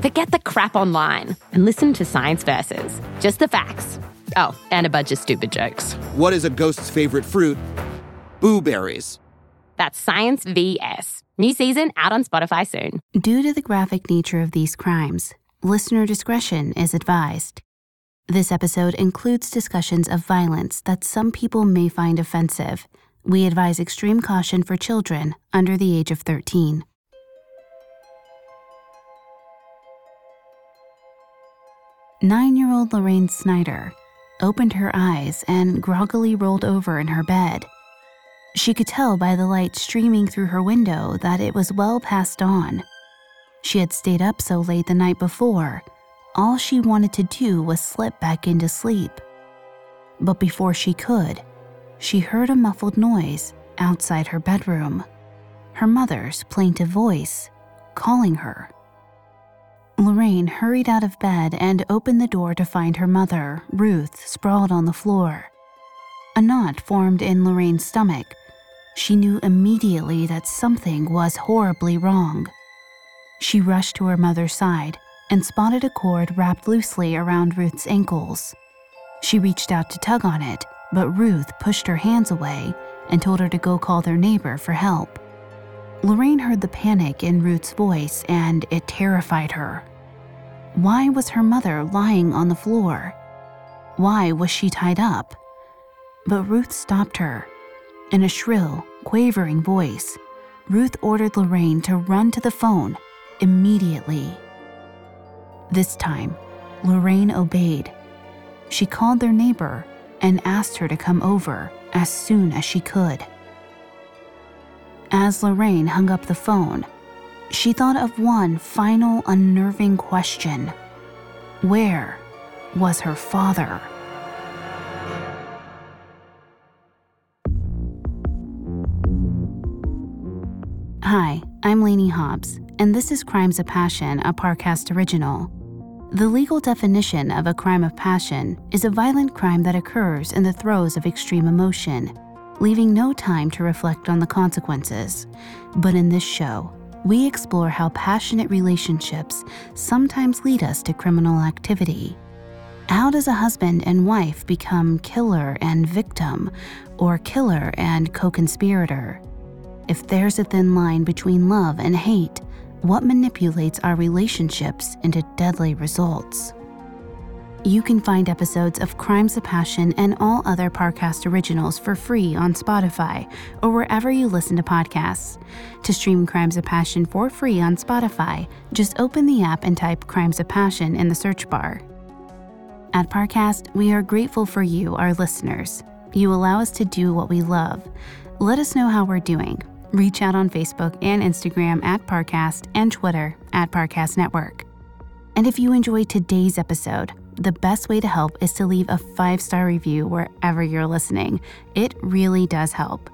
Forget the crap online and listen to Science Versus. Just the facts. Oh, and a bunch of stupid jokes. What is a ghost's favorite fruit? Blueberries. That's Science VS. New season out on Spotify soon. Due to the graphic nature of these crimes, listener discretion is advised. This episode includes discussions of violence that some people may find offensive. We advise extreme caution for children under the age of 13. Nine year old Lorraine Snyder opened her eyes and groggily rolled over in her bed. She could tell by the light streaming through her window that it was well past dawn. She had stayed up so late the night before, all she wanted to do was slip back into sleep. But before she could, she heard a muffled noise outside her bedroom. Her mother's plaintive voice calling her. Lorraine hurried out of bed and opened the door to find her mother, Ruth, sprawled on the floor. A knot formed in Lorraine's stomach. She knew immediately that something was horribly wrong. She rushed to her mother's side and spotted a cord wrapped loosely around Ruth's ankles. She reached out to tug on it, but Ruth pushed her hands away and told her to go call their neighbor for help. Lorraine heard the panic in Ruth's voice and it terrified her. Why was her mother lying on the floor? Why was she tied up? But Ruth stopped her. In a shrill, quavering voice, Ruth ordered Lorraine to run to the phone immediately. This time, Lorraine obeyed. She called their neighbor and asked her to come over as soon as she could. As Lorraine hung up the phone, she thought of one final unnerving question Where was her father? Hi, I'm Lainey Hobbs, and this is Crimes of Passion, a Parcast original. The legal definition of a crime of passion is a violent crime that occurs in the throes of extreme emotion, leaving no time to reflect on the consequences. But in this show, we explore how passionate relationships sometimes lead us to criminal activity. How does a husband and wife become killer and victim, or killer and co conspirator? If there's a thin line between love and hate, what manipulates our relationships into deadly results? You can find episodes of Crimes of Passion and all other Parcast originals for free on Spotify or wherever you listen to podcasts. To stream Crimes of Passion for free on Spotify, just open the app and type Crimes of Passion in the search bar. At Parcast, we are grateful for you, our listeners. You allow us to do what we love. Let us know how we're doing. Reach out on Facebook and Instagram at Parcast and Twitter at Parcast Network. And if you enjoyed today's episode, the best way to help is to leave a five star review wherever you're listening. It really does help.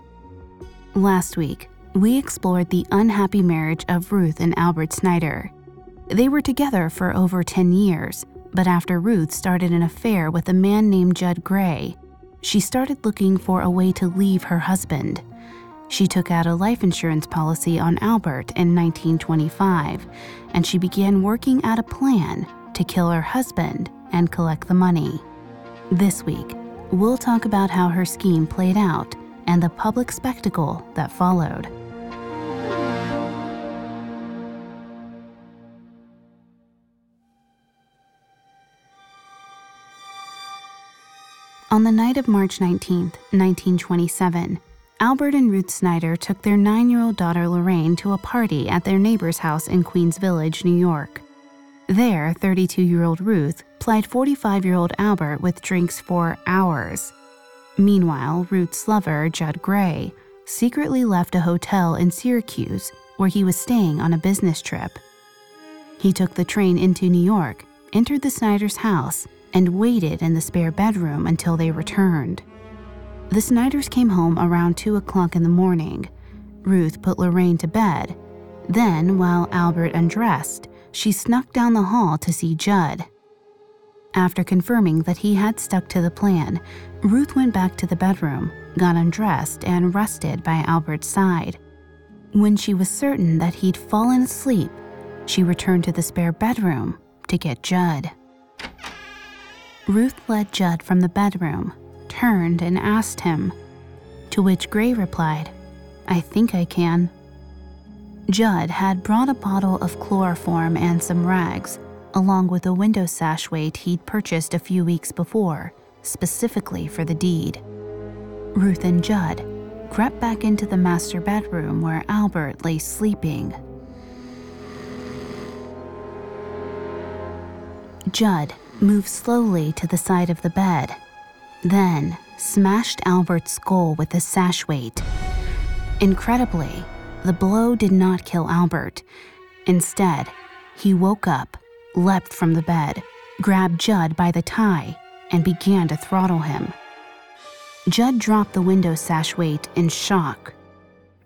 Last week, we explored the unhappy marriage of Ruth and Albert Snyder. They were together for over 10 years, but after Ruth started an affair with a man named Judd Gray, she started looking for a way to leave her husband. She took out a life insurance policy on Albert in 1925, and she began working out a plan to kill her husband and collect the money. This week, we'll talk about how her scheme played out and the public spectacle that followed. On the night of March 19, 1927, Albert and Ruth Snyder took their nine year old daughter Lorraine to a party at their neighbor's house in Queens Village, New York. There, 32 year old Ruth plied 45 year old Albert with drinks for hours. Meanwhile, Ruth's lover, Judd Gray, secretly left a hotel in Syracuse where he was staying on a business trip. He took the train into New York, entered the Snyders' house, and waited in the spare bedroom until they returned. The Snyders came home around 2 o'clock in the morning. Ruth put Lorraine to bed. Then, while Albert undressed, she snuck down the hall to see Judd. After confirming that he had stuck to the plan, Ruth went back to the bedroom, got undressed, and rested by Albert's side. When she was certain that he'd fallen asleep, she returned to the spare bedroom to get Judd. Ruth led Judd from the bedroom, turned, and asked him, to which Gray replied, I think I can. Judd had brought a bottle of chloroform and some rags, along with a window sash weight he'd purchased a few weeks before, specifically for the deed. Ruth and Judd crept back into the master bedroom where Albert lay sleeping. Judd moved slowly to the side of the bed, then smashed Albert's skull with the sash weight. Incredibly, the blow did not kill Albert. Instead, he woke up, leapt from the bed, grabbed Judd by the tie, and began to throttle him. Judd dropped the window sash weight in shock.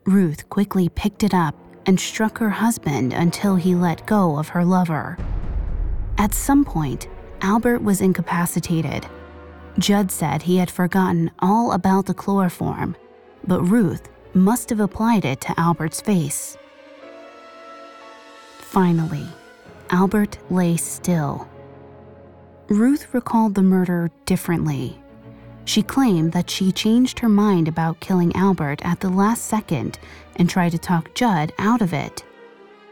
Ruth quickly picked it up and struck her husband until he let go of her lover. At some point, Albert was incapacitated. Judd said he had forgotten all about the chloroform, but Ruth must have applied it to Albert's face. Finally, Albert lay still. Ruth recalled the murder differently. She claimed that she changed her mind about killing Albert at the last second and tried to talk Judd out of it.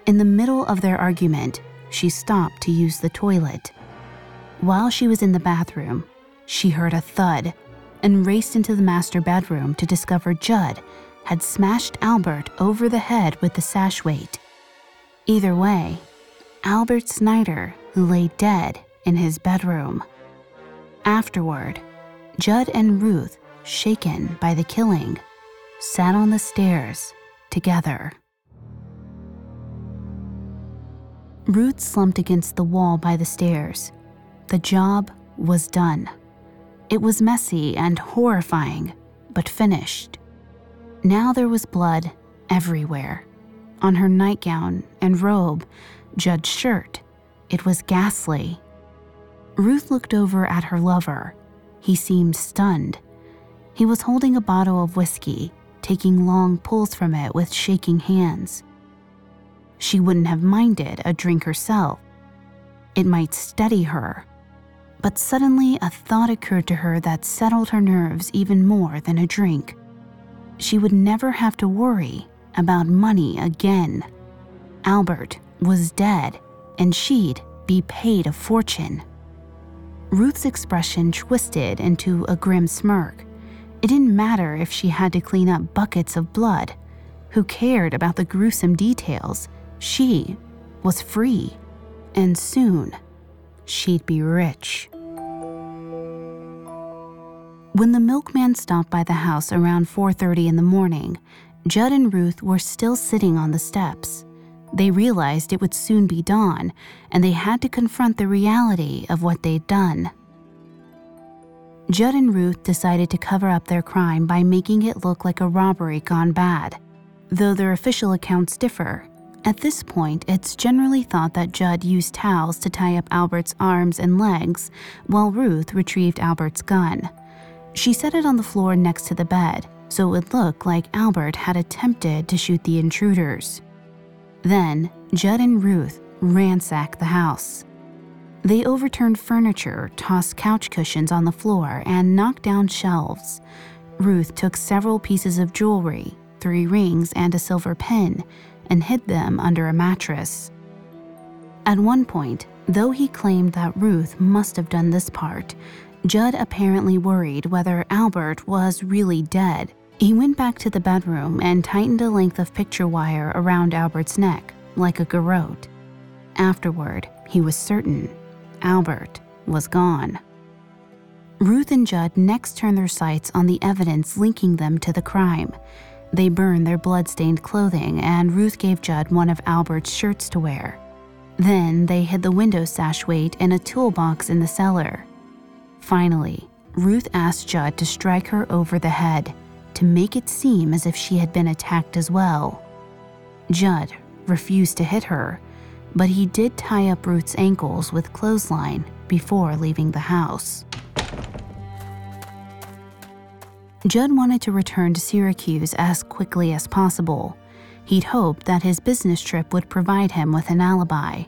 In the middle of their argument, she stopped to use the toilet. While she was in the bathroom, she heard a thud and raced into the master bedroom to discover Judd had smashed Albert over the head with the sash weight. Either way, Albert Snyder who lay dead in his bedroom. Afterward, Judd and Ruth, shaken by the killing, sat on the stairs together. Ruth slumped against the wall by the stairs. The job was done. It was messy and horrifying, but finished. Now there was blood everywhere. On her nightgown and robe, Judd's shirt, it was ghastly. Ruth looked over at her lover. He seemed stunned. He was holding a bottle of whiskey, taking long pulls from it with shaking hands. She wouldn't have minded a drink herself. It might steady her. But suddenly, a thought occurred to her that settled her nerves even more than a drink. She would never have to worry about money again. Albert was dead, and she'd be paid a fortune. Ruth's expression twisted into a grim smirk. It didn't matter if she had to clean up buckets of blood. Who cared about the gruesome details? She was free, and soon she'd be rich. When the milkman stopped by the house around 4:30 in the morning, Judd and Ruth were still sitting on the steps. They realized it would soon be dawn, and they had to confront the reality of what they'd done. Judd and Ruth decided to cover up their crime by making it look like a robbery gone bad. Though their official accounts differ, at this point, it's generally thought that Judd used towels to tie up Albert's arms and legs, while Ruth retrieved Albert's gun. She set it on the floor next to the bed, so it would look like Albert had attempted to shoot the intruders. Then, Judd and Ruth ransacked the house. They overturned furniture, tossed couch cushions on the floor, and knocked down shelves. Ruth took several pieces of jewelry, three rings, and a silver pin, and hid them under a mattress. At one point, though he claimed that Ruth must have done this part, Judd apparently worried whether Albert was really dead He went back to the bedroom and tightened a length of picture wire around Albert's neck, like a garrote. Afterward, he was certain Albert was gone. Ruth and Judd next turned their sights on the evidence linking them to the crime. They burned their blood-stained clothing, and Ruth gave Judd one of Albert's shirts to wear. Then they hid the window sash weight in a toolbox in the cellar. Finally, Ruth asked Judd to strike her over the head to make it seem as if she had been attacked as well. Judd refused to hit her, but he did tie up Ruth's ankles with clothesline before leaving the house. Judd wanted to return to Syracuse as quickly as possible. He'd hoped that his business trip would provide him with an alibi.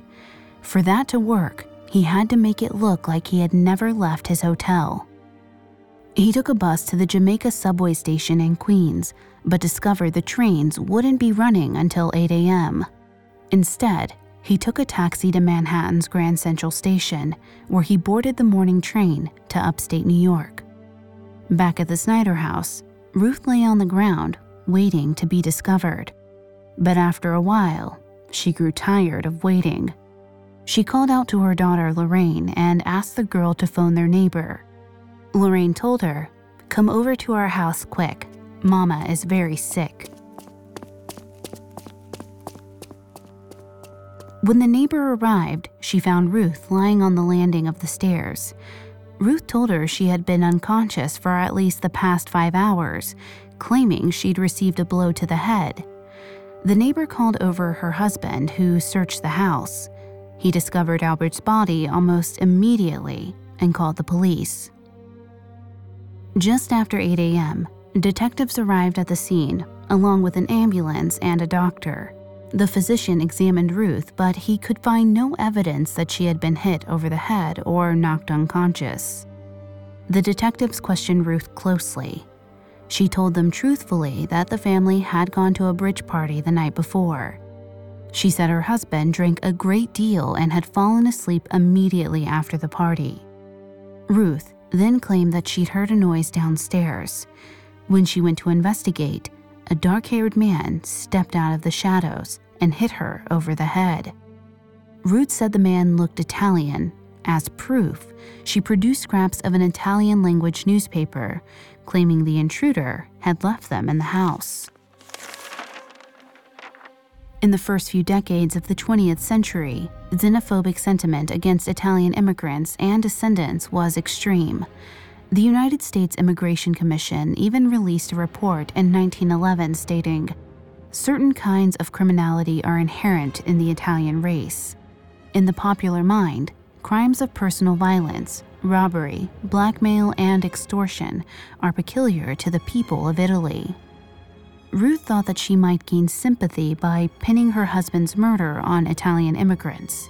For that to work, he had to make it look like he had never left his hotel. He took a bus to the Jamaica subway station in Queens, but discovered the trains wouldn't be running until 8 a.m. Instead, he took a taxi to Manhattan's Grand Central Station, where he boarded the morning train to upstate New York. Back at the Snyder house, Ruth lay on the ground, waiting to be discovered. But after a while, she grew tired of waiting. She called out to her daughter Lorraine and asked the girl to phone their neighbor. Lorraine told her, Come over to our house quick. Mama is very sick. When the neighbor arrived, she found Ruth lying on the landing of the stairs. Ruth told her she had been unconscious for at least the past five hours, claiming she'd received a blow to the head. The neighbor called over her husband, who searched the house. He discovered Albert's body almost immediately and called the police. Just after 8 a.m., detectives arrived at the scene, along with an ambulance and a doctor. The physician examined Ruth, but he could find no evidence that she had been hit over the head or knocked unconscious. The detectives questioned Ruth closely. She told them truthfully that the family had gone to a bridge party the night before. She said her husband drank a great deal and had fallen asleep immediately after the party. Ruth then claimed that she'd heard a noise downstairs. When she went to investigate, a dark haired man stepped out of the shadows and hit her over the head. Ruth said the man looked Italian. As proof, she produced scraps of an Italian language newspaper, claiming the intruder had left them in the house. In the first few decades of the 20th century, xenophobic sentiment against Italian immigrants and descendants was extreme. The United States Immigration Commission even released a report in 1911 stating certain kinds of criminality are inherent in the Italian race. In the popular mind, crimes of personal violence, robbery, blackmail, and extortion are peculiar to the people of Italy. Ruth thought that she might gain sympathy by pinning her husband's murder on Italian immigrants.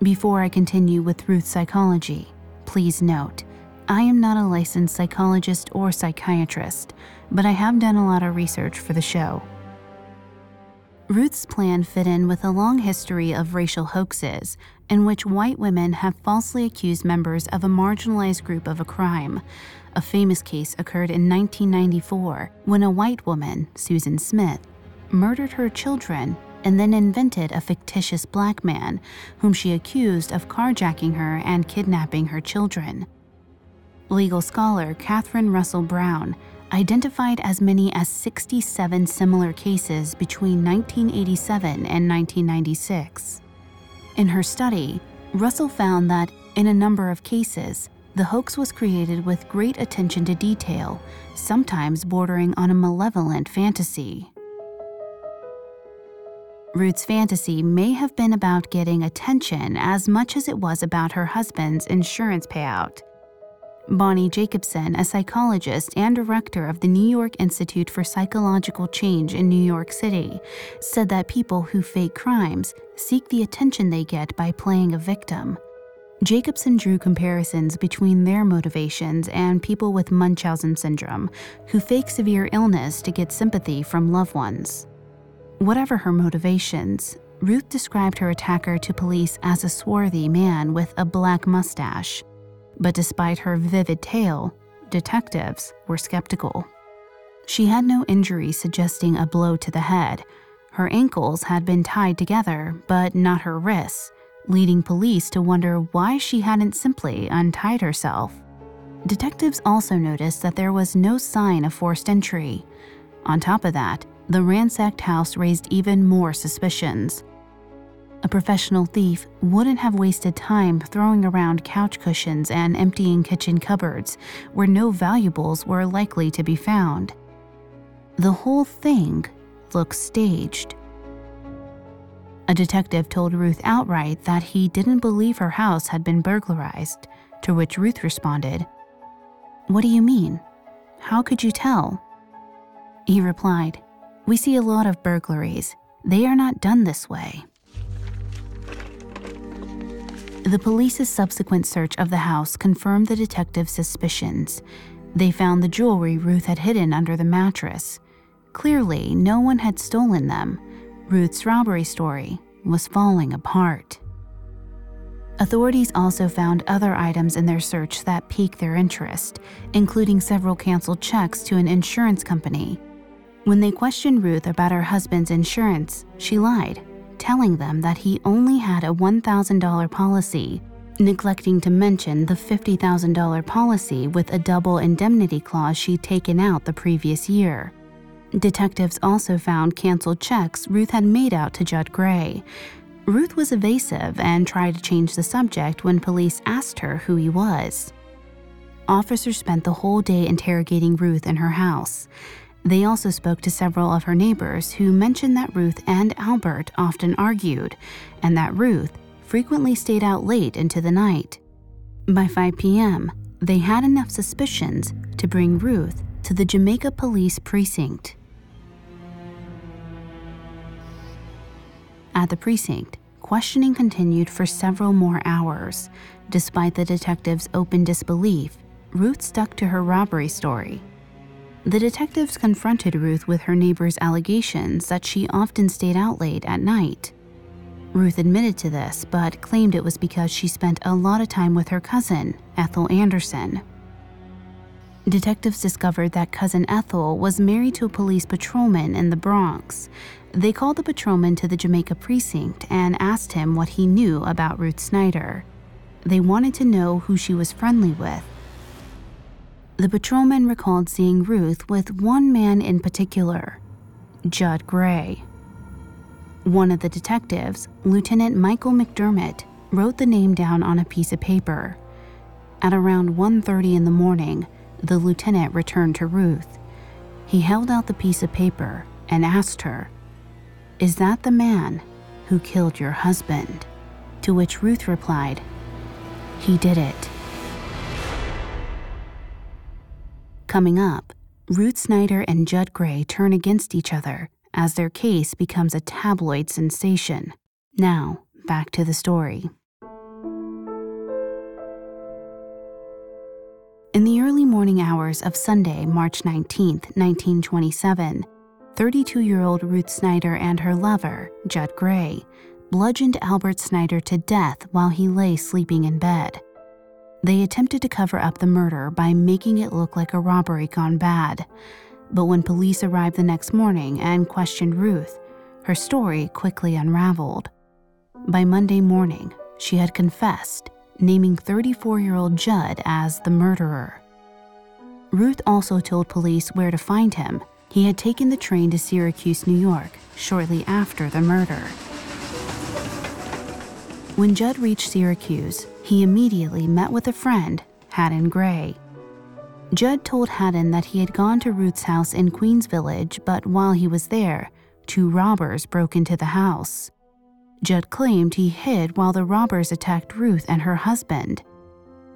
Before I continue with Ruth's psychology, please note I am not a licensed psychologist or psychiatrist, but I have done a lot of research for the show. Ruth's plan fit in with a long history of racial hoaxes in which white women have falsely accused members of a marginalized group of a crime. A famous case occurred in 1994 when a white woman, Susan Smith, murdered her children and then invented a fictitious black man whom she accused of carjacking her and kidnapping her children legal scholar Katheryn Russell-Brown identified as many as 67 similar cases between 1987 and 1996. In her study, Russell found that, in a number of cases, the hoax was created with great attention to detail, sometimes bordering on a malevolent fantasy. Ruth's fantasy may have been about getting attention as much as it was about her husband's insurance payout. Bonnie Jacobson, a psychologist and director of the New York Institute for Psychological Change in New York City, said that people who fake crimes seek the attention they get by playing a victim. Jacobson drew comparisons between their motivations and people with Munchausen syndrome, who fake severe illness to get sympathy from loved ones. Whatever her motivations, Ruth described her attacker to police as a swarthy man with a black mustache but despite her vivid tale, detectives were skeptical. She had no injuries suggesting a blow to the head. Her ankles had been tied together, but not her wrists, leading police to wonder why she hadn't simply untied herself. Detectives also noticed that there was no sign of forced entry. On top of that, the ransacked house raised even more suspicions. A professional thief wouldn't have wasted time throwing around couch cushions and emptying kitchen cupboards where no valuables were likely to be found. The whole thing looked staged. A detective told Ruth outright that he didn't believe her house had been burglarized, to which Ruth responded, What do you mean? How could you tell? He replied, We see a lot of burglaries. They are not done this way. The police's subsequent search of the house confirmed the detective's suspicions. They found the jewelry Ruth had hidden under the mattress. Clearly, no one had stolen them. Ruth's robbery story was falling apart. Authorities also found other items in their search that piqued their interest, including several canceled checks to an insurance company. When they questioned Ruth about her husband's insurance, she lied telling them that he only had a $1,000 policy, neglecting to mention the $50,000 policy with a double indemnity clause she'd taken out the previous year. Detectives also found canceled checks Ruth had made out to Judd Gray. Ruth was evasive and tried to change the subject when police asked her who he was. Officers spent the whole day interrogating Ruth in her house. They also spoke to several of her neighbors who mentioned that Ruth and Albert often argued, and that Ruth frequently stayed out late into the night. By 5 p.m., they had enough suspicions to bring Ruth to the Jamaica Police Precinct. At the precinct, questioning continued for several more hours. Despite the detectives' open disbelief, Ruth stuck to her robbery story the detectives confronted Ruth with her neighbor's allegations that she often stayed out late at night. Ruth admitted to this, but claimed it was because she spent a lot of time with her cousin, Ethel Anderson. Detectives discovered that cousin Ethel was married to a police patrolman in the Bronx. They called the patrolman to the Jamaica precinct and asked him what he knew about Ruth Snyder. They wanted to know who she was friendly with the patrolman recalled seeing Ruth with one man in particular, Judd Gray. One of the detectives, Lieutenant Michael McDermott, wrote the name down on a piece of paper. At around 1:30 in the morning, the lieutenant returned to Ruth. He held out the piece of paper and asked her, "Is that the man who killed your husband?" To which Ruth replied, "He did it." Coming up, Ruth Snyder and Judd Gray turn against each other as their case becomes a tabloid sensation. Now, back to the story. In the early morning hours of Sunday, March 19, 1927, 32 year old Ruth Snyder and her lover, Judd Gray, bludgeoned Albert Snyder to death while he lay sleeping in bed. They attempted to cover up the murder by making it look like a robbery gone bad. But when police arrived the next morning and questioned Ruth, her story quickly unraveled. By Monday morning, she had confessed, naming 34 year old Judd as the murderer. Ruth also told police where to find him. He had taken the train to Syracuse, New York, shortly after the murder. When Judd reached Syracuse, he immediately met with a friend, Haddon Gray. Judd told Haddon that he had gone to Ruth's house in Queens Village, but while he was there, two robbers broke into the house. Judd claimed he hid while the robbers attacked Ruth and her husband.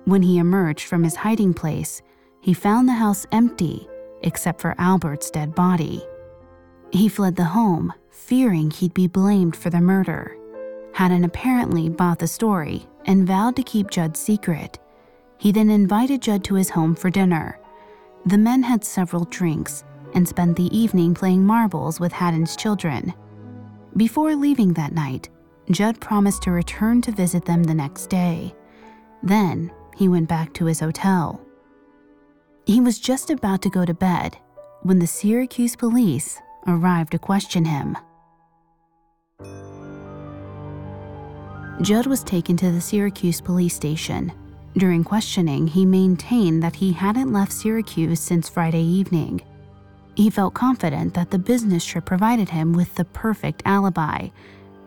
When he emerged from his hiding place, he found the house empty except for Albert's dead body. He fled the home, fearing he'd be blamed for the murder. Haddon apparently bought the story and vowed to keep Judd's secret. He then invited Judd to his home for dinner. The men had several drinks and spent the evening playing marbles with Haddon's children. Before leaving that night, Judd promised to return to visit them the next day. Then he went back to his hotel. He was just about to go to bed when the Syracuse police arrived to question him. Judd was taken to the Syracuse police station. During questioning, he maintained that he hadn't left Syracuse since Friday evening. He felt confident that the business trip provided him with the perfect alibi.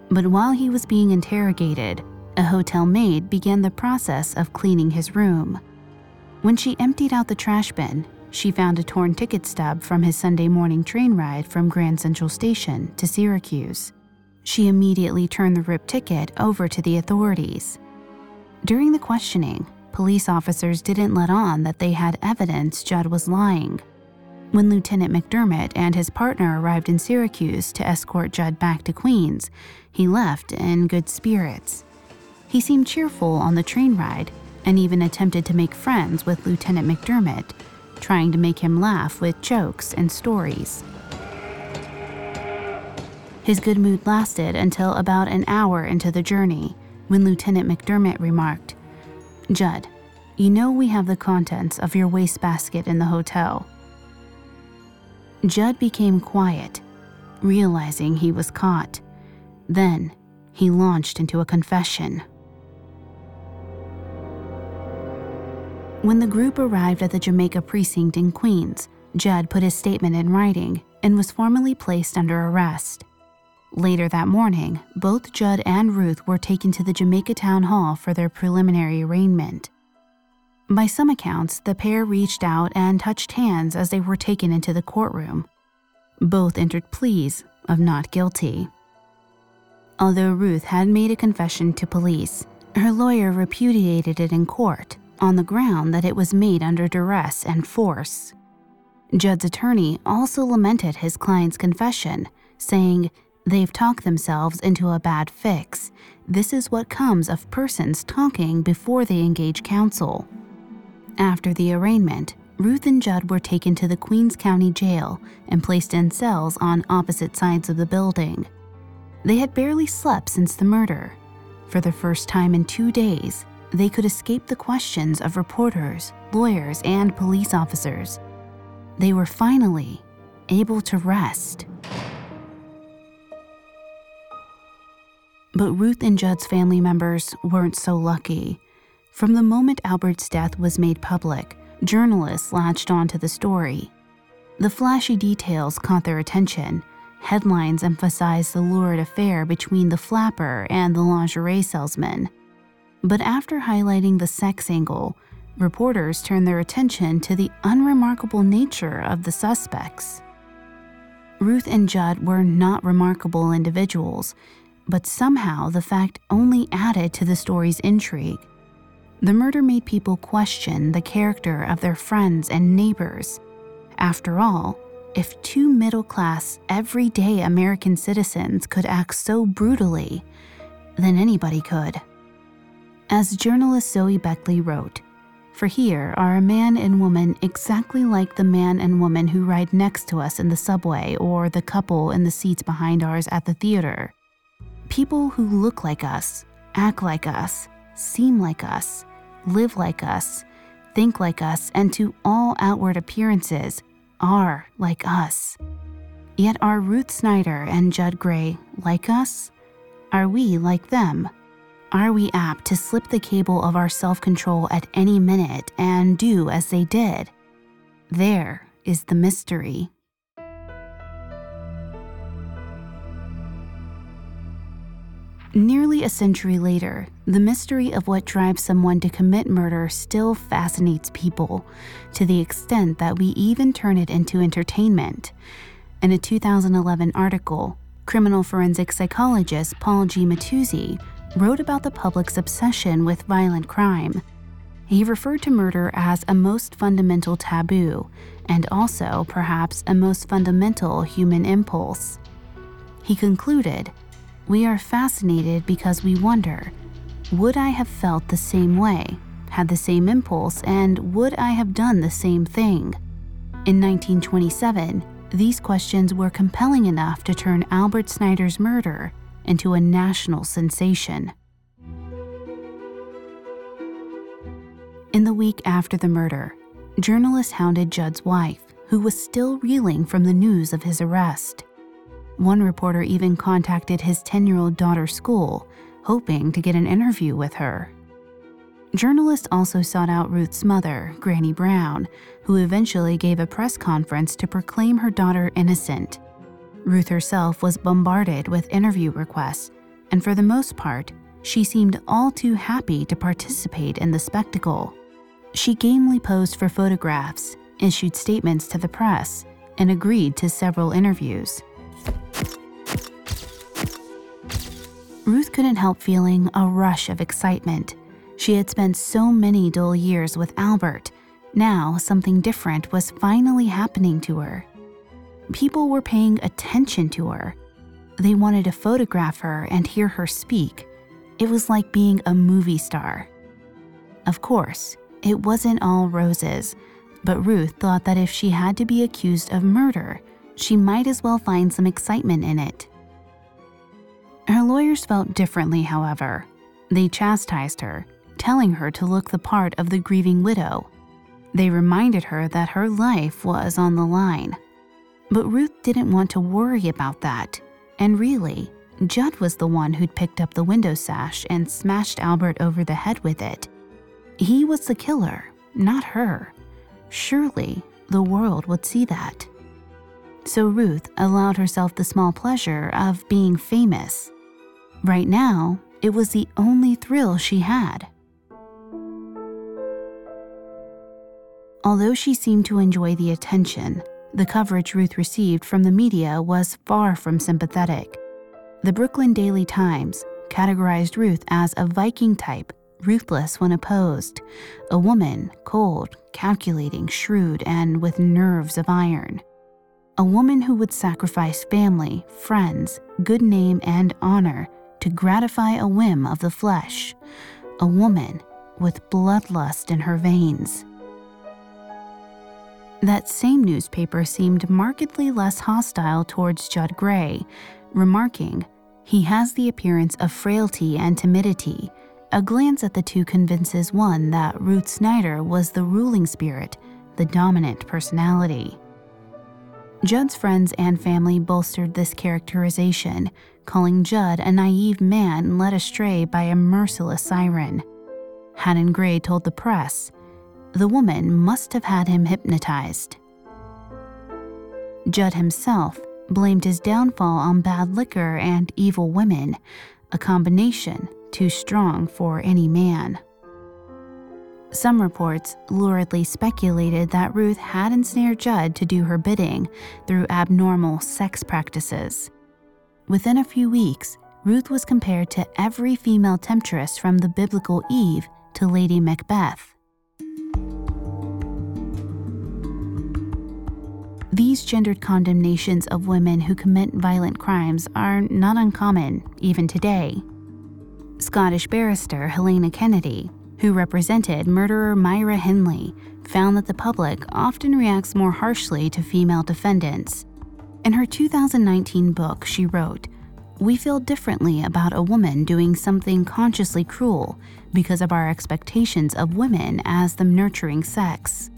But while he was being interrogated, a hotel maid began the process of cleaning his room. When she emptied out the trash bin, she found a torn ticket stub from his Sunday morning train ride from Grand Central Station to Syracuse. She immediately turned the ripped ticket over to the authorities. During the questioning, police officers didn't let on that they had evidence Judd was lying. When Lieutenant McDermott and his partner arrived in Syracuse to escort Judd back to Queens, he left in good spirits. He seemed cheerful on the train ride and even attempted to make friends with Lieutenant McDermott, trying to make him laugh with jokes and stories. His good mood lasted until about an hour into the journey when Lieutenant McDermott remarked, Judd, you know we have the contents of your wastebasket in the hotel. Judd became quiet, realizing he was caught. Then he launched into a confession. When the group arrived at the Jamaica precinct in Queens, Judd put his statement in writing and was formally placed under arrest. Later that morning, both Judd and Ruth were taken to the Jamaica Town Hall for their preliminary arraignment. By some accounts, the pair reached out and touched hands as they were taken into the courtroom. Both entered pleas of not guilty. Although Ruth had made a confession to police, her lawyer repudiated it in court on the ground that it was made under duress and force. Judd's attorney also lamented his client's confession, saying, They've talked themselves into a bad fix. This is what comes of persons talking before they engage counsel. After the arraignment, Ruth and Judd were taken to the Queens County Jail and placed in cells on opposite sides of the building. They had barely slept since the murder. For the first time in two days, they could escape the questions of reporters, lawyers, and police officers. They were finally able to rest. But Ruth and Judd's family members weren't so lucky. From the moment Albert's death was made public, journalists latched onto the story. The flashy details caught their attention. Headlines emphasized the lurid affair between the flapper and the lingerie salesman. But after highlighting the sex angle, reporters turned their attention to the unremarkable nature of the suspects. Ruth and Judd were not remarkable individuals, but somehow the fact only added to the story's intrigue. The murder made people question the character of their friends and neighbors. After all, if two middle class, everyday American citizens could act so brutally, then anybody could. As journalist Zoe Beckley wrote, for here are a man and woman exactly like the man and woman who ride next to us in the subway or the couple in the seats behind ours at the theater. People who look like us, act like us, seem like us, live like us, think like us, and to all outward appearances are like us. Yet are Ruth Snyder and Judd Gray like us? Are we like them? Are we apt to slip the cable of our self control at any minute and do as they did? There is the mystery. Nearly a century later, the mystery of what drives someone to commit murder still fascinates people, to the extent that we even turn it into entertainment. In a 2011 article, criminal forensic psychologist Paul G. Mattiuzzi wrote about the public's obsession with violent crime. He referred to murder as a most fundamental taboo, and also, perhaps, a most fundamental human impulse. He concluded, We are fascinated because we wonder would I have felt the same way, had the same impulse, and would I have done the same thing? In 1927, these questions were compelling enough to turn Albert Snyder's murder into a national sensation. In the week after the murder, journalists hounded Judd's wife, who was still reeling from the news of his arrest. One reporter even contacted his 10 year old daughter's school, hoping to get an interview with her. Journalists also sought out Ruth's mother, Granny Brown, who eventually gave a press conference to proclaim her daughter innocent. Ruth herself was bombarded with interview requests, and for the most part, she seemed all too happy to participate in the spectacle. She gamely posed for photographs, issued statements to the press, and agreed to several interviews. Ruth couldn't help feeling a rush of excitement she had spent so many dull years with Albert. Now, something different was finally happening to her. People were paying attention to her. They wanted to photograph her and hear her speak. It was like being a movie star. Of course, it wasn't all roses, but Ruth thought that if she had to be accused of murder, she might as well find some excitement in it. Her lawyers felt differently, however. They chastised her, telling her to look the part of the grieving widow. They reminded her that her life was on the line. But Ruth didn't want to worry about that. And really, Judd was the one who'd picked up the window sash and smashed Albert over the head with it. He was the killer, not her. Surely the world would see that. So Ruth allowed herself the small pleasure of being famous. Right now, it was the only thrill she had. Although she seemed to enjoy the attention, the coverage Ruth received from the media was far from sympathetic. The Brooklyn Daily Times categorized Ruth as a Viking type, ruthless when opposed, a woman, cold, calculating, shrewd, and with nerves of iron. A woman who would sacrifice family, friends, good name, and honor to gratify a whim of the flesh. A woman with bloodlust in her veins. That same newspaper seemed markedly less hostile towards Judd Gray, remarking, He has the appearance of frailty and timidity. A glance at the two convinces one that Ruth Snyder was the ruling spirit, the dominant personality. Judd's friends and family bolstered this characterization, calling Judd a naive man led astray by a merciless siren. Haddon Gray told the press, the woman must have had him hypnotized. Judd himself blamed his downfall on bad liquor and evil women, a combination too strong for any man. Some reports luridly speculated that Ruth had ensnared Judd to do her bidding through abnormal sex practices. Within a few weeks, Ruth was compared to every female temptress from the biblical Eve to Lady Macbeth. These gendered condemnations of women who commit violent crimes are not uncommon, even today. Scottish barrister Helena Kennedy, who represented murderer Myra Hindley, found that the public often reacts more harshly to female defendants. In her 2019 book, she wrote, We feel differently about a woman doing something consciously cruel because of our expectations of women as the nurturing sex.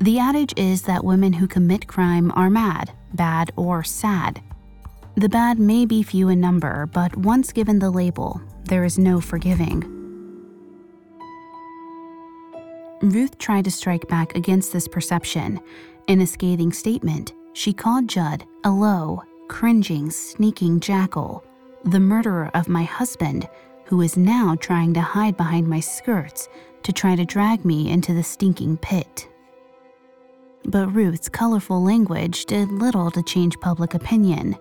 The adage is that women who commit crime are mad, bad, or sad. The bad may be few in number, but once given the label, there is no forgiving. Ruth tried to strike back against this perception. In a scathing statement, she called Judd a low, cringing, sneaking jackal, the murderer of my husband, who is now trying to hide behind my skirts to try to drag me into the stinking pit. But Ruth's colorful language did little to change public opinion.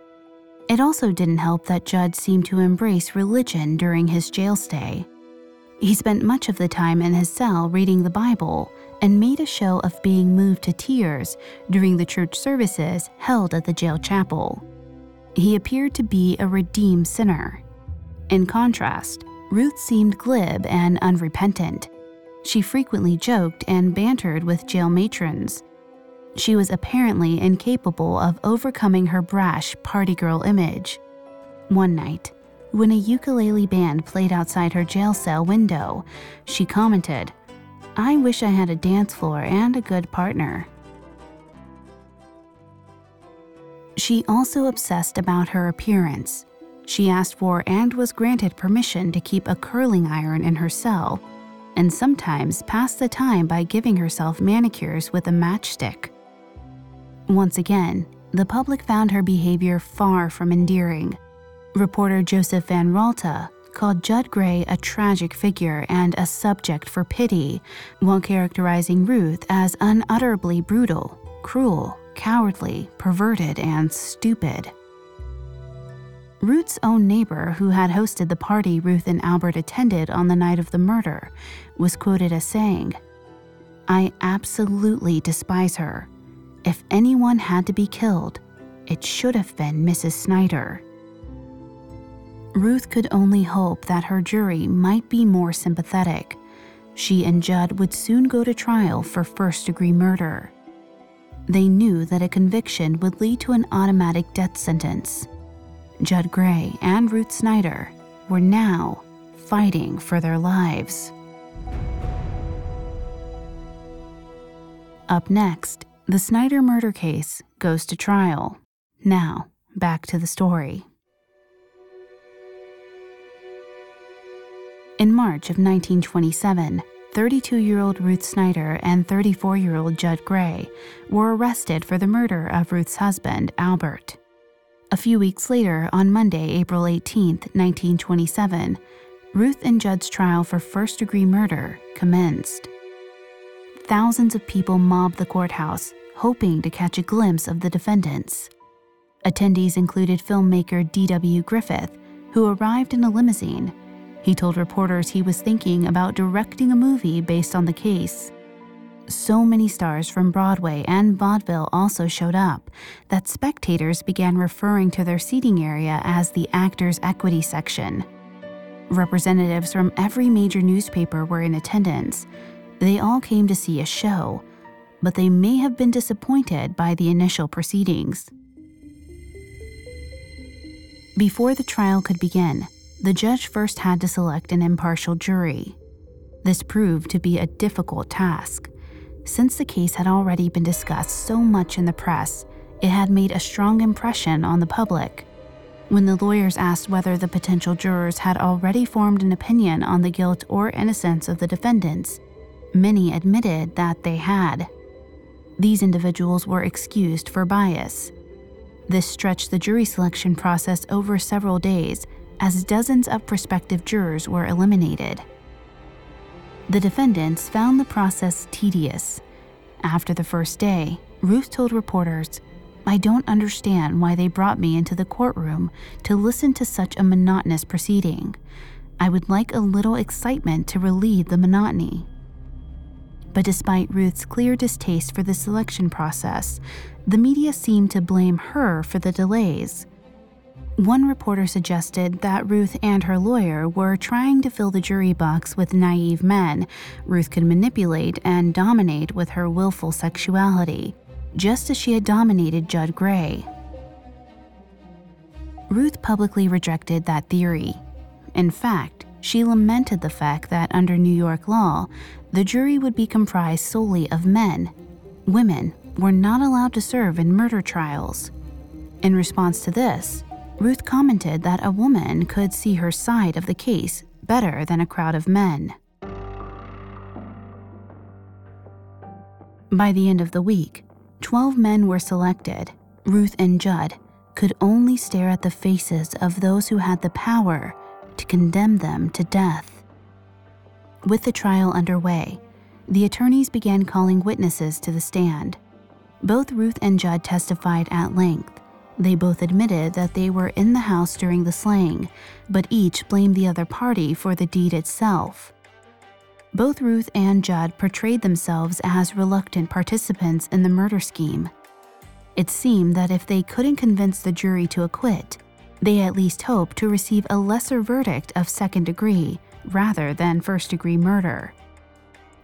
It also didn't help that Judd seemed to embrace religion during his jail stay. He spent much of the time in his cell reading the Bible and made a show of being moved to tears during the church services held at the jail chapel. He appeared to be a redeemed sinner. In contrast, Ruth seemed glib and unrepentant. She frequently joked and bantered with jail matrons, she was apparently incapable of overcoming her brash party girl image. One night, when a ukulele band played outside her jail cell window, she commented, I wish I had a dance floor and a good partner. She also obsessed about her appearance. She asked for and was granted permission to keep a curling iron in her cell, and sometimes passed the time by giving herself manicures with a matchstick. Once again, the public found her behavior far from endearing. Reporter Joseph Van Ralta called Judd Gray a tragic figure and a subject for pity, while characterizing Ruth as unutterably brutal, cruel, cowardly, perverted, and stupid. Ruth's own neighbor, who had hosted the party Ruth and Albert attended on the night of the murder, was quoted as saying, I absolutely despise her. If anyone had to be killed, it should have been Mrs. Snyder. Ruth could only hope that her jury might be more sympathetic. She and Judd would soon go to trial for first degree murder. They knew that a conviction would lead to an automatic death sentence. Judd Gray and Ruth Snyder were now fighting for their lives. Up next, the Snyder murder case goes to trial. Now, back to the story. In March of 1927, 32 year old Ruth Snyder and 34 year old Judd Gray were arrested for the murder of Ruth's husband, Albert. A few weeks later, on Monday, April 18, 1927, Ruth and Judd's trial for first degree murder commenced thousands of people mobbed the courthouse, hoping to catch a glimpse of the defendants. Attendees included filmmaker D.W. Griffith, who arrived in a limousine. He told reporters he was thinking about directing a movie based on the case. So many stars from Broadway and vaudeville also showed up that spectators began referring to their seating area as the Actors Equity Section. Representatives from every major newspaper were in attendance, they all came to see a show, but they may have been disappointed by the initial proceedings. Before the trial could begin, the judge first had to select an impartial jury. This proved to be a difficult task. Since the case had already been discussed so much in the press, it had made a strong impression on the public. When the lawyers asked whether the potential jurors had already formed an opinion on the guilt or innocence of the defendants, Many admitted that they had. These individuals were excused for bias. This stretched the jury selection process over several days as dozens of prospective jurors were eliminated. The defendants found the process tedious. After the first day, Ruth told reporters, I don't understand why they brought me into the courtroom to listen to such a monotonous proceeding. I would like a little excitement to relieve the monotony. But despite Ruth's clear distaste for the selection process, the media seemed to blame her for the delays. One reporter suggested that Ruth and her lawyer were trying to fill the jury box with naive men Ruth could manipulate and dominate with her willful sexuality, just as she had dominated Judd Gray. Ruth publicly rejected that theory. In fact, she lamented the fact that under New York law, the jury would be comprised solely of men. Women were not allowed to serve in murder trials. In response to this, Ruth commented that a woman could see her side of the case better than a crowd of men. By the end of the week, 12 men were selected. Ruth and Judd could only stare at the faces of those who had the power to condemn them to death. With the trial underway, the attorneys began calling witnesses to the stand. Both Ruth and Judd testified at length. They both admitted that they were in the house during the slaying, but each blamed the other party for the deed itself. Both Ruth and Judd portrayed themselves as reluctant participants in the murder scheme. It seemed that if they couldn't convince the jury to acquit, they at least hope to receive a lesser verdict of second degree rather than first degree murder.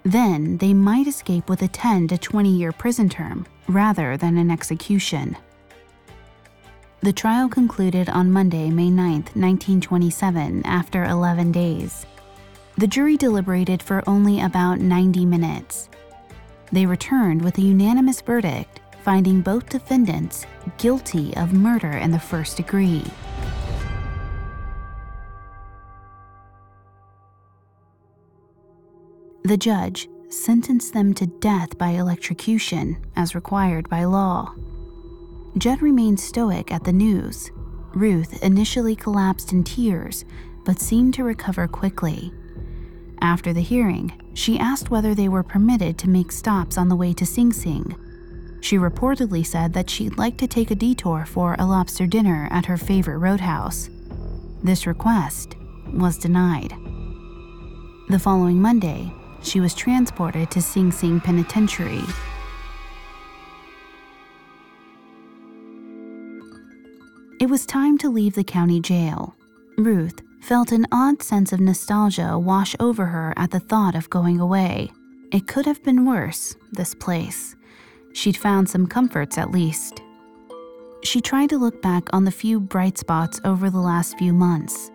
Then they might escape with a 10 to 20 year prison term rather than an execution. The trial concluded on Monday, May 9, 1927, after 11 days. The jury deliberated for only about 90 minutes. They returned with a unanimous verdict finding both defendants guilty of murder in the first degree. The judge sentenced them to death by electrocution as required by law. Judd remained stoic at the news. Ruth initially collapsed in tears, but seemed to recover quickly. After the hearing, she asked whether they were permitted to make stops on the way to Sing Sing. She reportedly said that she'd like to take a detour for a lobster dinner at her favorite roadhouse. This request was denied. The following Monday, she was transported to Sing Sing Penitentiary. It was time to leave the county jail. Ruth felt an odd sense of nostalgia wash over her at the thought of going away. It could have been worse, this place. She'd found some comforts at least. She tried to look back on the few bright spots over the last few months.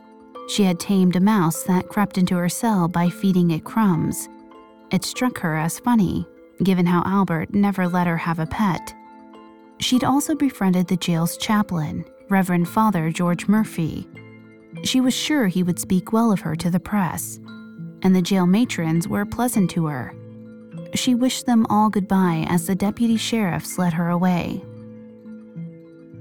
She had tamed a mouse that crept into her cell by feeding it crumbs. It struck her as funny, given how Albert never let her have a pet. She'd also befriended the jail's chaplain, Reverend Father George Murphy. She was sure he would speak well of her to the press, and the jail matrons were pleasant to her. She wished them all goodbye as the deputy sheriffs led her away.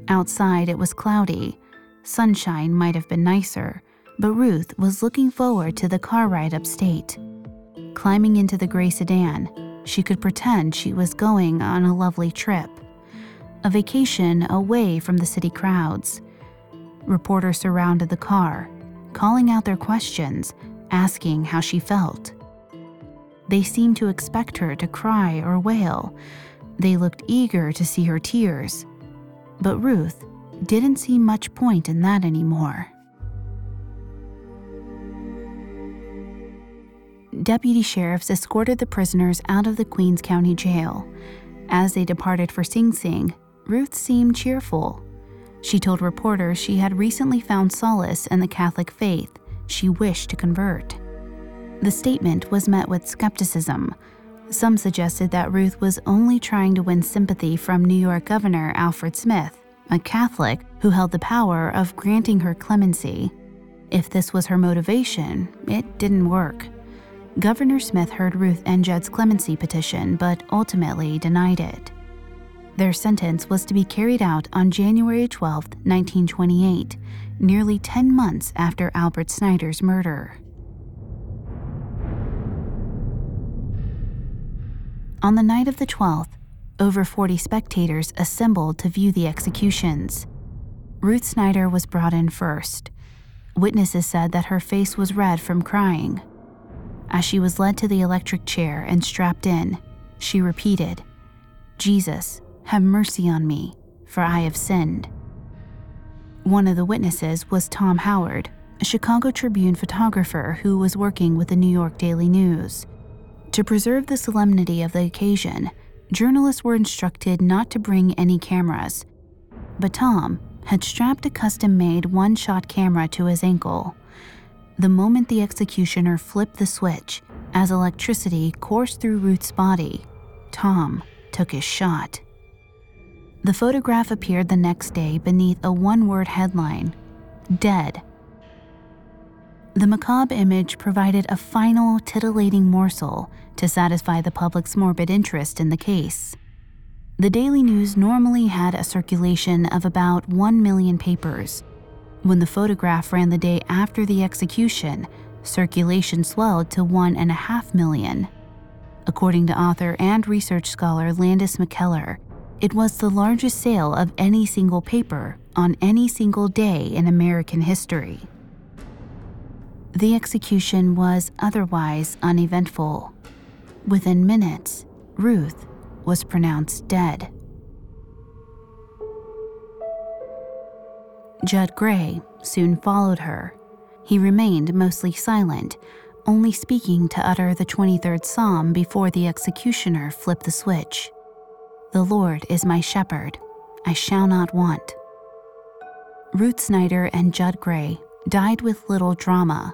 Outside, it was cloudy. Sunshine might have been nicer, but Ruth was looking forward to the car ride upstate. Climbing into the gray sedan, she could pretend she was going on a lovely trip. A vacation away from the city crowds. Reporters surrounded the car, calling out their questions, asking how she felt. They seemed to expect her to cry or wail. They looked eager to see her tears. But Ruth didn't see much point in that anymore. Deputy sheriffs escorted the prisoners out of the Queens County Jail. As they departed for Sing Sing, Ruth seemed cheerful. She told reporters she had recently found solace in the Catholic faith she wished to convert. The statement was met with skepticism. Some suggested that Ruth was only trying to win sympathy from New York Governor Alfred Smith, a Catholic who held the power of granting her clemency. If this was her motivation, it didn't work. Governor Smith heard Ruth and Judd's clemency petition, but ultimately denied it. Their sentence was to be carried out on January 12, 1928, nearly 10 months after Albert Snyder's murder. On the night of the 12th, over 40 spectators assembled to view the executions. Ruth Snyder was brought in first. Witnesses said that her face was red from crying. As she was led to the electric chair and strapped in, she repeated, Jesus, have mercy on me, for I have sinned. One of the witnesses was Tom Howard, a Chicago Tribune photographer who was working with the New York Daily News. To preserve the solemnity of the occasion, journalists were instructed not to bring any cameras. But Tom had strapped a custom made one shot camera to his ankle. The moment the executioner flipped the switch, as electricity coursed through Ruth's body, Tom took his shot. The photograph appeared the next day beneath a one word headline Dead. The macabre image provided a final, titillating morsel to satisfy the public's morbid interest in the case. The Daily News normally had a circulation of about 1 million papers, when the photograph ran the day after the execution, circulation swelled to one and a half million. According to author and research scholar Landis MacKellar, it was the largest sale of any single paper on any single day in American history. The execution was otherwise uneventful. Within minutes, Ruth was pronounced dead. Judd Gray soon followed her. He remained mostly silent, only speaking to utter the 23rd Psalm before the executioner flipped the switch. The Lord is my shepherd, I shall not want. Ruth Snyder and Judd Gray died with little drama,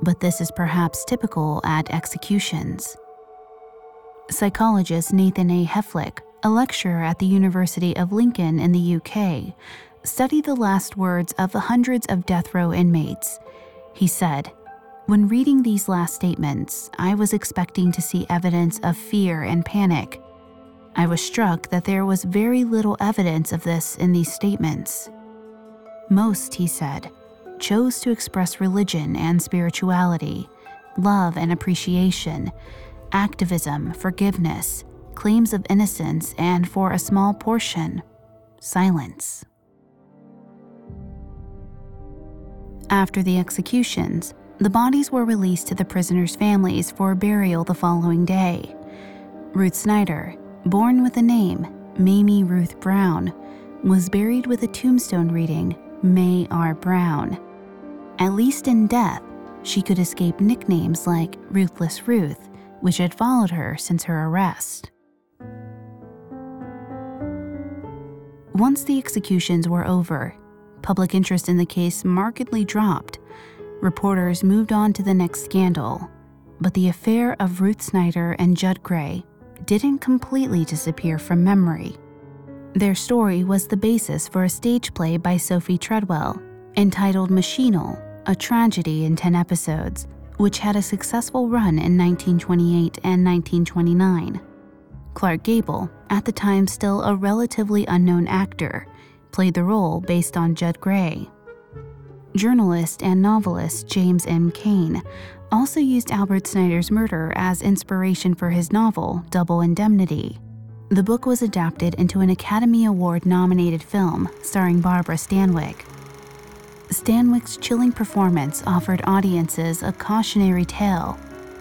but this is perhaps typical at executions. Psychologist Nathan A. Heflick a lecturer at the University of Lincoln in the UK, studied the last words of the hundreds of death row inmates. He said, When reading these last statements, I was expecting to see evidence of fear and panic. I was struck that there was very little evidence of this in these statements. Most, he said, chose to express religion and spirituality, love and appreciation, activism, forgiveness, claims of innocence, and for a small portion, silence. After the executions, the bodies were released to the prisoners' families for burial the following day. Ruth Snyder, born with the name Mamie Ruth Brown, was buried with a tombstone reading May R. Brown. At least in death, she could escape nicknames like Ruthless Ruth, which had followed her since her arrest. Once the executions were over, public interest in the case markedly dropped. Reporters moved on to the next scandal, but the affair of Ruth Snyder and Judd Gray didn't completely disappear from memory. Their story was the basis for a stage play by Sophie Treadwell entitled Machinal, a tragedy in 10 episodes, which had a successful run in 1928 and 1929. Clark Gable, at the time still a relatively unknown actor, played the role based on Judd Gray. Journalist and novelist James M. Cain also used Albert Snyder's murder as inspiration for his novel, Double Indemnity. The book was adapted into an Academy Award nominated film starring Barbara Stanwyck. Stanwyck's chilling performance offered audiences a cautionary tale,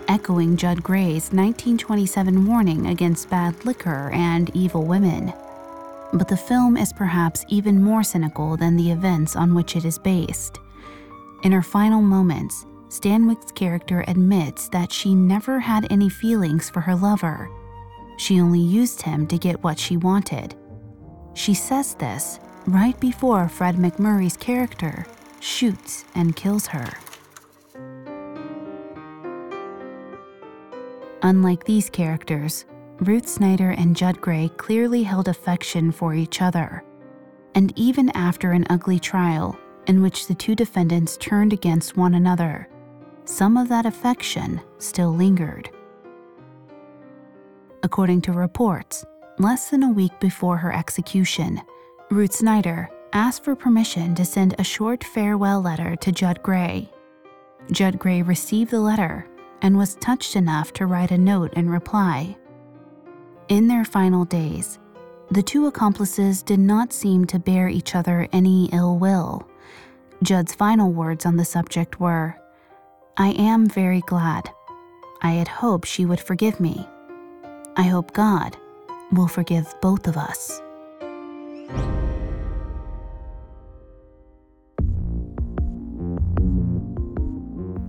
echoing Judd Gray's 1927 warning against bad liquor and evil women. But the film is perhaps even more cynical than the events on which it is based. In her final moments, Stanwyck's character admits that she never had any feelings for her lover. She only used him to get what she wanted. She says this right before Fred MacMurray's character shoots and kills her. Unlike these characters, Ruth Snyder and Judd Gray clearly held affection for each other. And even after an ugly trial, in which the two defendants turned against one another, some of that affection still lingered. According to reports, less than a week before her execution, Ruth Snyder asked for permission to send a short farewell letter to Judd Gray. Judd Gray received the letter and was touched enough to write a note in reply. In their final days, the two accomplices did not seem to bear each other any ill will. Judd's final words on the subject were I am very glad. I had hoped she would forgive me. I hope God will forgive both of us.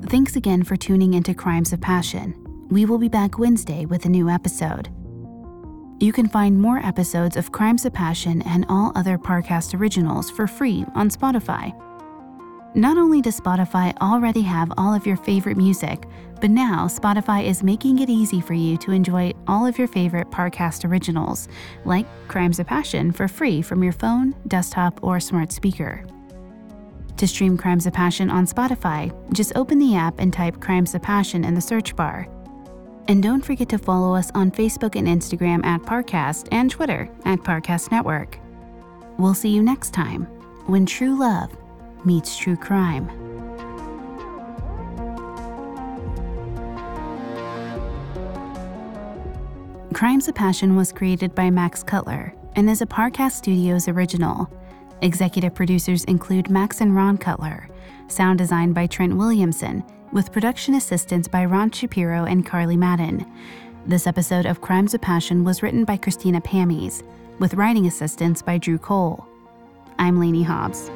Thanks again for tuning into Crimes of Passion. We will be back Wednesday with a new episode. You can find more episodes of Crimes of Passion and all other Parcast originals for free on Spotify. Not only does Spotify already have all of your favorite music, but now Spotify is making it easy for you to enjoy all of your favorite Parcast originals, like Crimes of Passion, for free from your phone, desktop, or smart speaker. To stream Crimes of Passion on Spotify, just open the app and type Crimes of Passion in the search bar. And don't forget to follow us on Facebook and Instagram at Parcast and Twitter at Parcast Network. We'll see you next time when true love meets true crime. Crimes of Passion was created by Max Cutler and is a Parcast Studios original. Executive producers include Max and Ron Cutler, sound design by Trent Williamson, with production assistance by Ron Shapiro and Carly Madden. This episode of Crimes of Passion was written by Christina Pammies, with writing assistance by Drew Cole. I'm Lainey Hobbs.